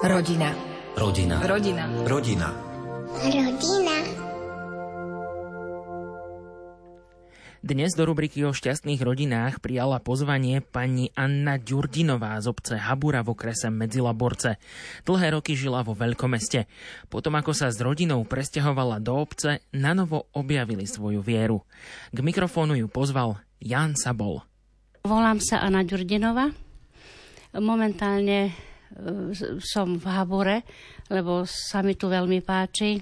Rodina. Rodina. Rodina. Rodina. Rodina. Dnes do rubriky o šťastných rodinách prijala pozvanie pani Anna Ďurdinová z obce Habura v okrese Medzilaborce. Dlhé roky žila vo veľkomeste. Potom ako sa s rodinou presťahovala do obce, nanovo objavili svoju vieru. K mikrofónu ju pozval Jan Sabol. Volám sa Anna Ďurdinová. Momentálne som v Habure, lebo sa mi tu veľmi páči.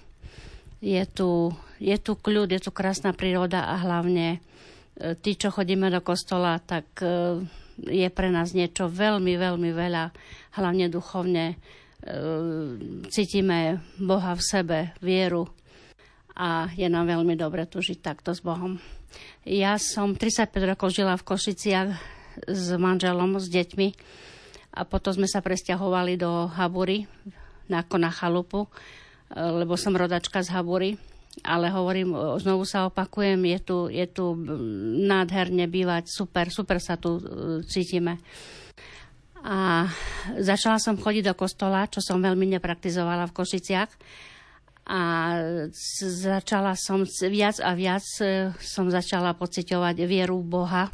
Je tu, je tu kľud, je tu krásna príroda a hlavne e, tí, čo chodíme do kostola, tak e, je pre nás niečo veľmi, veľmi veľa, hlavne duchovne. E, cítime Boha v sebe, vieru a je nám veľmi dobre tu žiť takto s Bohom. Ja som 35 rokov žila v Košiciach s manželom, s deťmi a potom sme sa presťahovali do Habury, ako na chalupu, e, lebo som rodačka z Habury. Ale hovorím, znovu sa opakujem, je tu, je tu nádherne bývať, super, super sa tu e, cítime. A začala som chodiť do kostola, čo som veľmi nepraktizovala v Košiciach. A začala som viac a viac e, som začala pociťovať vieru Boha,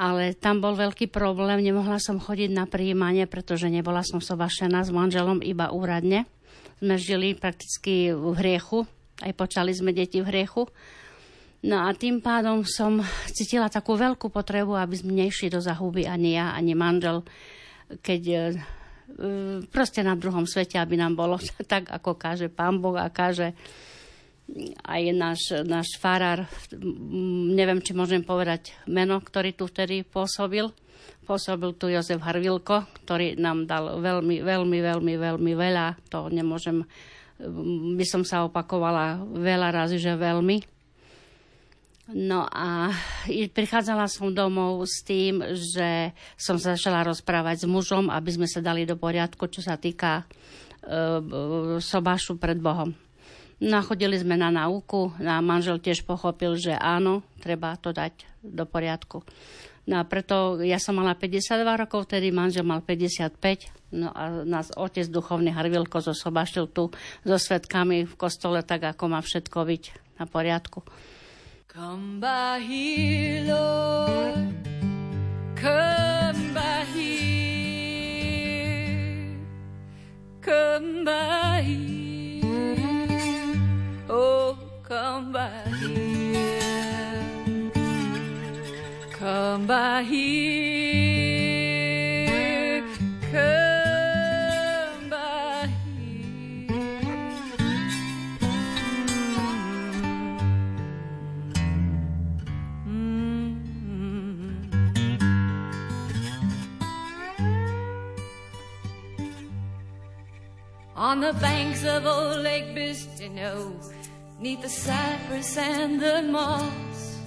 ale tam bol veľký problém, nemohla som chodiť na príjmanie, pretože nebola som sobašená s manželom iba úradne. Sme žili prakticky v hriechu, aj počali sme deti v hriechu. No a tým pádom som cítila takú veľkú potrebu, aby sme nešli do zahuby ani ja, ani manžel, keď e, proste na druhom svete, aby nám bolo tak, ako káže pán Boh a káže aj náš, náš farár, neviem, či môžem povedať meno, ktorý tu vtedy pôsobil. Pôsobil tu Jozef Harvilko, ktorý nám dal veľmi, veľmi, veľmi, veľmi veľa. To nemôžem, by som sa opakovala veľa razy, že veľmi. No a prichádzala som domov s tým, že som sa začala rozprávať s mužom, aby sme sa dali do poriadku, čo sa týka e, sobášu pred Bohom. Nachodili sme na náuku a manžel tiež pochopil, že áno, treba to dať do poriadku. No a preto ja som mala 52 rokov, vtedy manžel mal 55. No a nás otec duchovný Harvilko zosobaštil tu so svetkami v kostole, tak ako má všetko byť na poriadku. Come by here, Lord. Come by the moss,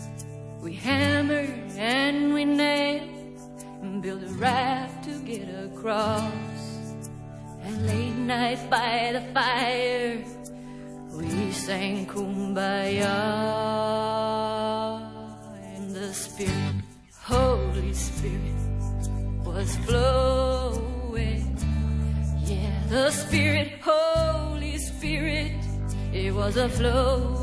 we hammered and we nailed and built a raft to get across. And late night by the fire, we sang kumbaya. And the Spirit, Holy Spirit, was flowing. Yeah, the Spirit, Holy Spirit it was a flowing.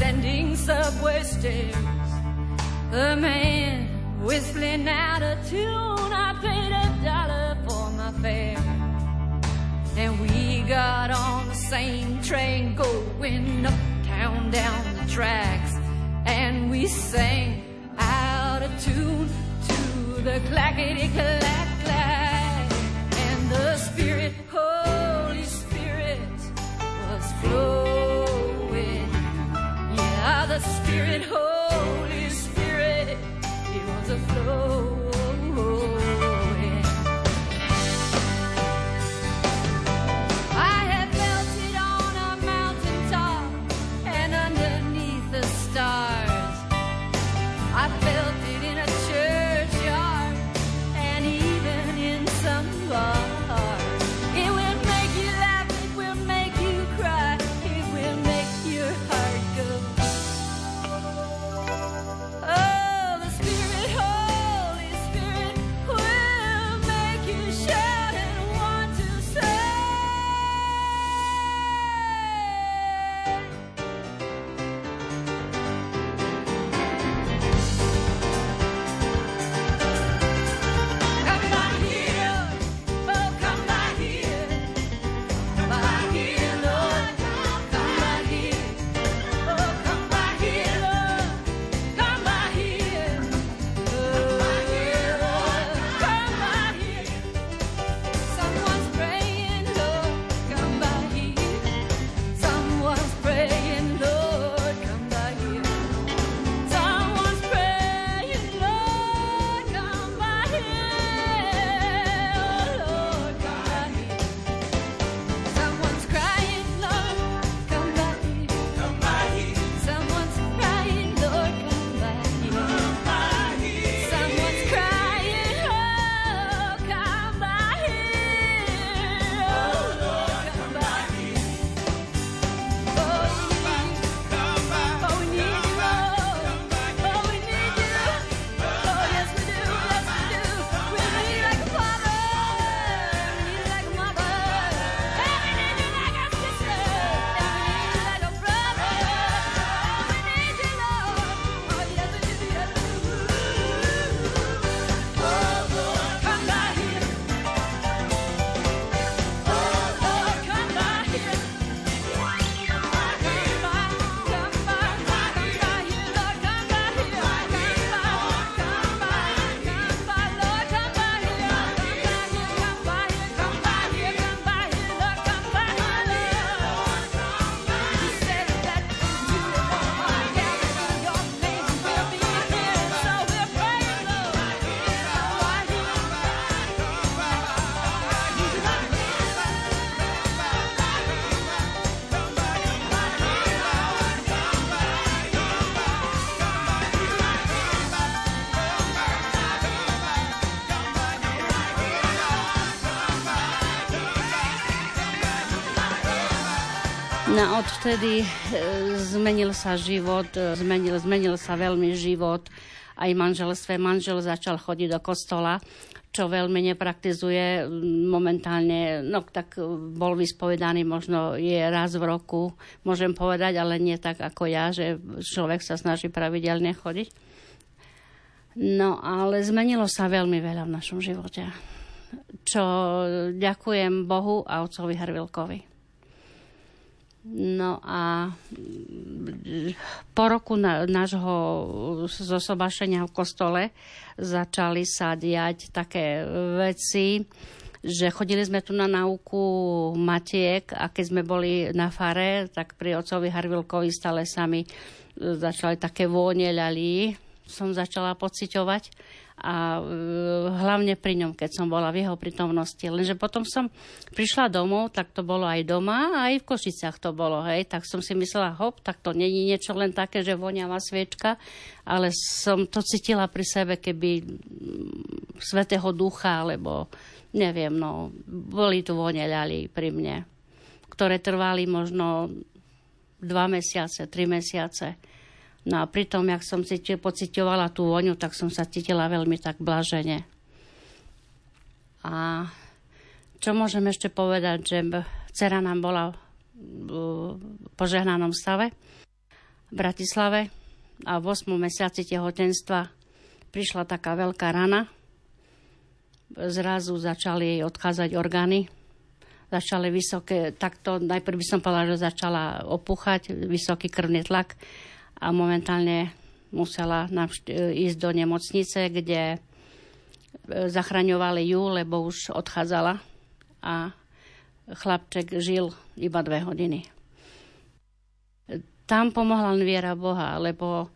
Descending subway stairs, a man whistling out a tune. I paid a dollar for my fare. And we got on the same train going uptown down the tracks and we sang out a tune to the clackety clack clack and the spirit holy spirit was flowing the spirit holy spirit it was a flow No odvtedy e, zmenil sa život, e, zmenil, zmenil sa veľmi život aj manželstve. Manžel začal chodiť do kostola, čo veľmi nepraktizuje momentálne. No tak e, bol vyspovedaný možno je raz v roku, môžem povedať, ale nie tak ako ja, že človek sa snaží pravidelne chodiť. No ale zmenilo sa veľmi veľa v našom živote. Čo ďakujem Bohu a otcovi Harvilkovi. No a po roku nášho zosobašenia v kostole začali sa diať také veci, že chodili sme tu na náuku matiek a keď sme boli na fare, tak pri ocovi Harvilkovi stále sami začali také vône ľalí, som začala pociťovať a e, hlavne pri ňom, keď som bola v jeho prítomnosti. Lenže potom som prišla domov, tak to bolo aj doma, aj v Košiciach to bolo, hej. Tak som si myslela, hop, tak to není niečo len také, že voňavá sviečka, ale som to cítila pri sebe, keby mm, svetého ducha, alebo neviem, no, boli tu vone pri mne, ktoré trvali možno dva mesiace, tri mesiace. No a pritom, jak som si pocitovala tú voňu, tak som sa cítila veľmi tak blažene. A čo môžem ešte povedať, že dcera nám bola v požehnanom stave v Bratislave a v 8. mesiaci tehotenstva prišla taká veľká rana. Zrazu začali jej odchádzať orgány. Začali vysoké, takto najprv by som povedala, že začala opúchať, vysoký krvný tlak a momentálne musela ísť do nemocnice, kde e, zachraňovali ju, lebo už odchádzala a chlapček žil iba dve hodiny. Tam pomohla len viera Boha, lebo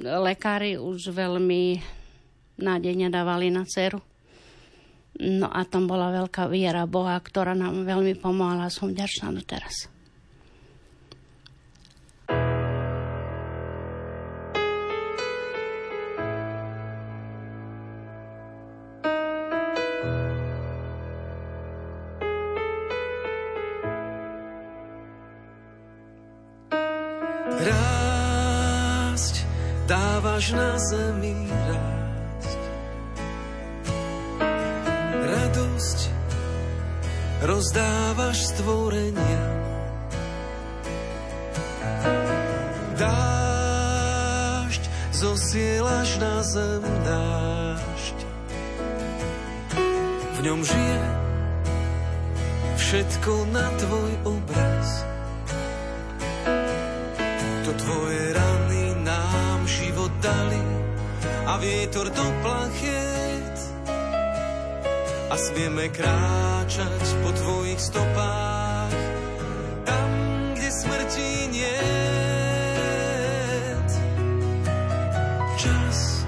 lekári už veľmi nádejne dávali na dceru. No a tam bola veľká viera Boha, ktorá nám veľmi pomohla. Som vďačná do rozdávaš stvorenia. Dážď zosielaš na zem dážď. V ňom žije všetko na tvoj obraz. To tvoje rany dali a vietor do plachiet a smieme kráčať po tvojich stopách tam, kde smrti nie čas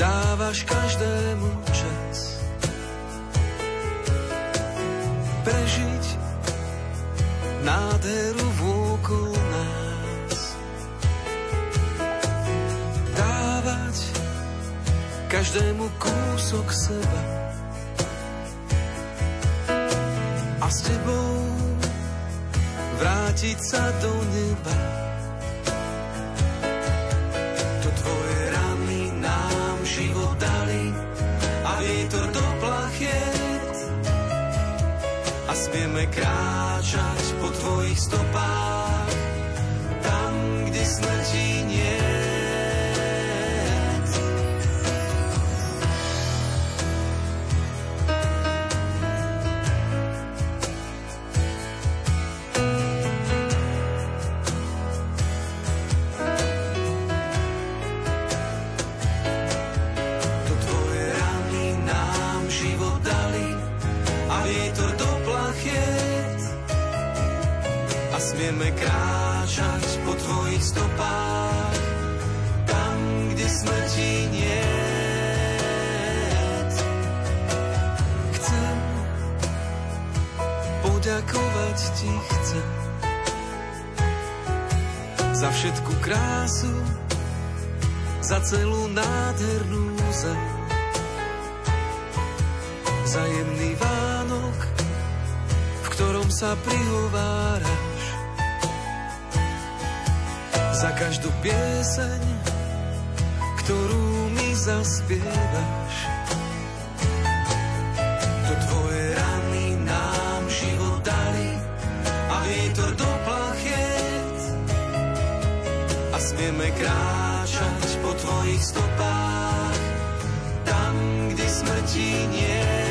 dávaš každému čas. Prežiť nádheru vôkol každému kúsok seba. S tebou vrátiť sa do neba. To tvoje rany nám život dali a vietor do plachiet. A smieme kráčať po tvojich stopách, tam, kde smrti nie za všetku krásu, za celú nádhernú zem. Za jemný Vánok, v ktorom sa prihováraš. Za každú pieseň, ktorú mi zaspievaš. Kráčať po tvojich stopách tam, kde smrti nie aby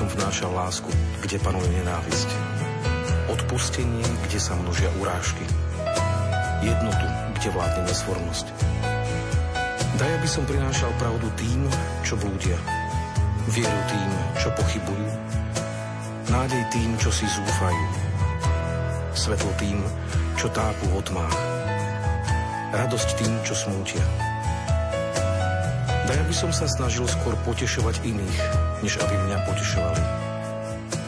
som vnášal lásku, kde panuje nenávisť. Odpustenie, kde sa množia urážky. Jednotu, kde vládne nesvornosť. Daj, aby som prinášal pravdu tým, čo blúdia. Vieru tým, čo pochybujú. Nádej tým, čo si zúfajú. Svetlo tým, čo tápu v tmách. Radosť tým, čo smútia Daj, aby som sa snažil skôr potešovať iných, než aby mňa potešovali.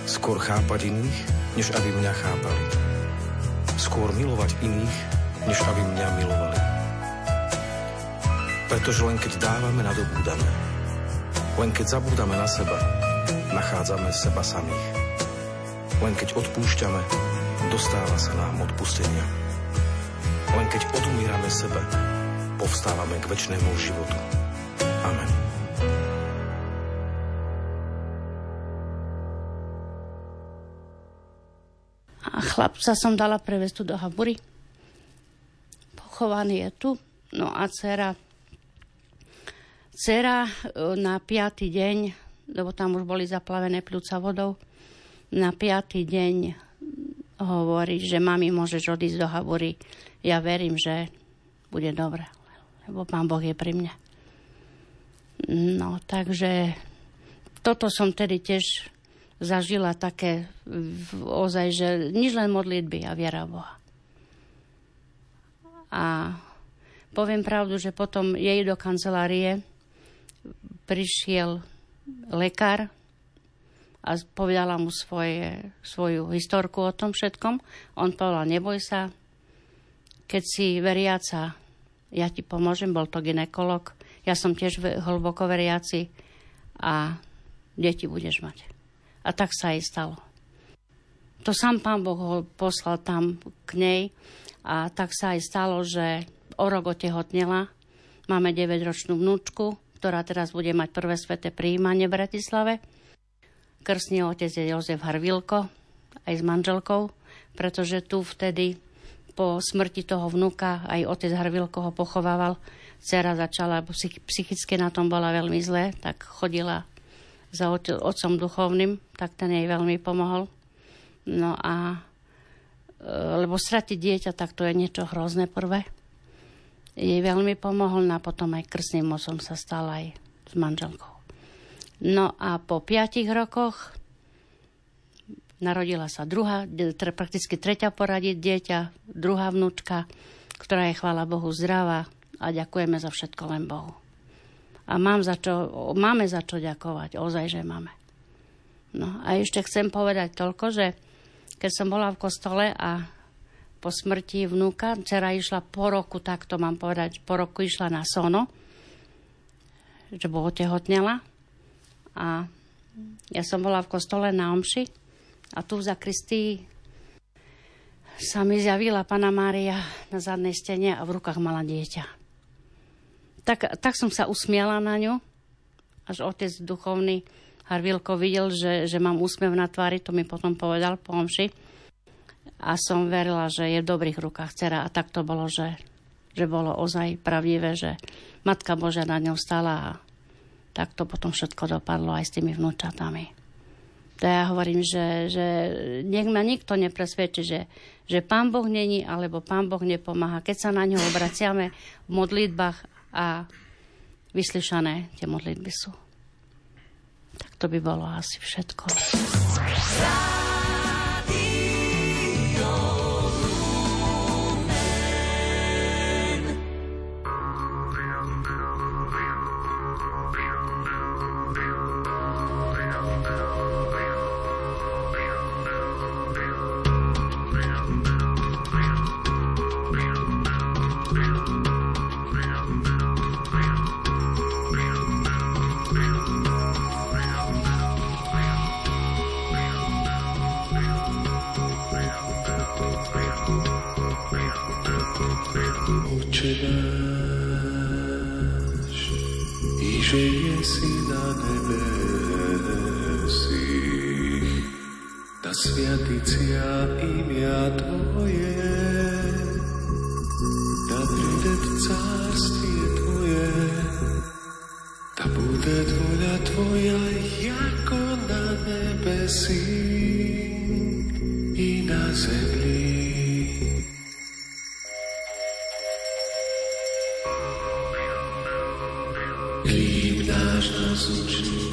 Skôr chápať iných, než aby mňa chápali. Skôr milovať iných, než aby mňa milovali. Pretože len keď dávame, nadobúdame. Len keď zabúdame na seba, nachádzame seba samých. Len keď odpúšťame, dostáva sa nám odpustenia. Len keď odumírame sebe, povstávame k väčšnému životu. Amen. A chlapca som dala prevestu do Habury. Pochovaný je tu. No a dcera, dcera e, na piatý deň, lebo tam už boli zaplavené pľúca vodou, na piatý deň hovorí, že mami, môžeš odísť do Habury. Ja verím, že bude dobre, lebo pán Boh je pri mne. No, takže toto som tedy tiež zažila také ozaj, že nič len modlitby a viera Boha. A poviem pravdu, že potom jej do kancelárie prišiel lekár a povedala mu svoje, svoju historku o tom všetkom. On povedal, neboj sa, keď si veriaca, ja ti pomôžem, bol to ginekolog, ja som tiež hlboko veriaci a deti budeš mať. A tak sa jej stalo. To sám pán Boh ho poslal tam k nej a tak sa aj stalo, že o rok otehotnela. Máme 9-ročnú vnúčku, ktorá teraz bude mať prvé sveté príjmanie v Bratislave. Krstný otec je Jozef Harvilko, aj s manželkou, pretože tu vtedy po smrti toho vnuka aj otec Harvilko ho pochovával dcera začala, psychicky na tom bola veľmi zlé, tak chodila za otcom duchovným, tak ten jej veľmi pomohol. No a e, lebo stratiť dieťa, tak to je niečo hrozné prvé. Jej veľmi pomohol, no a potom aj krstným mocom sa stal aj s manželkou. No a po piatich rokoch narodila sa druhá, prakticky tretia poradiť dieťa, druhá vnúčka, ktorá je, chvála Bohu, zdravá, a ďakujeme za všetko len Bohu. A mám za čo, máme za čo ďakovať, ozaj, že máme. No a ešte chcem povedať toľko, že keď som bola v kostole a po smrti vnúka, dcera išla po roku, tak to mám povedať, po roku išla na sono, že bolo tehotnela a ja som bola v kostole na omši a tu za Kristý sa mi zjavila Pana Mária na zadnej stene a v rukách mala dieťa. Tak, tak som sa usmiala na ňu, až otec duchovný Harvilko videl, že, že mám úsmev na tvári, to mi potom povedal po omši. A som verila, že je v dobrých rukách dcera. A tak to bolo, že, že bolo ozaj pravdivé, že Matka Božia nad ňou stala a tak to potom všetko dopadlo aj s tými vnúčatami. To ja hovorím, že, že nech ma nikto nepresvedčí, že, že Pán Boh není, alebo Pán Boh nepomáha. Keď sa na ňo obraciame v modlitbách a vyslyšané tie modlitby sú. Tak to by bolo asi všetko. Хліб наш насущний.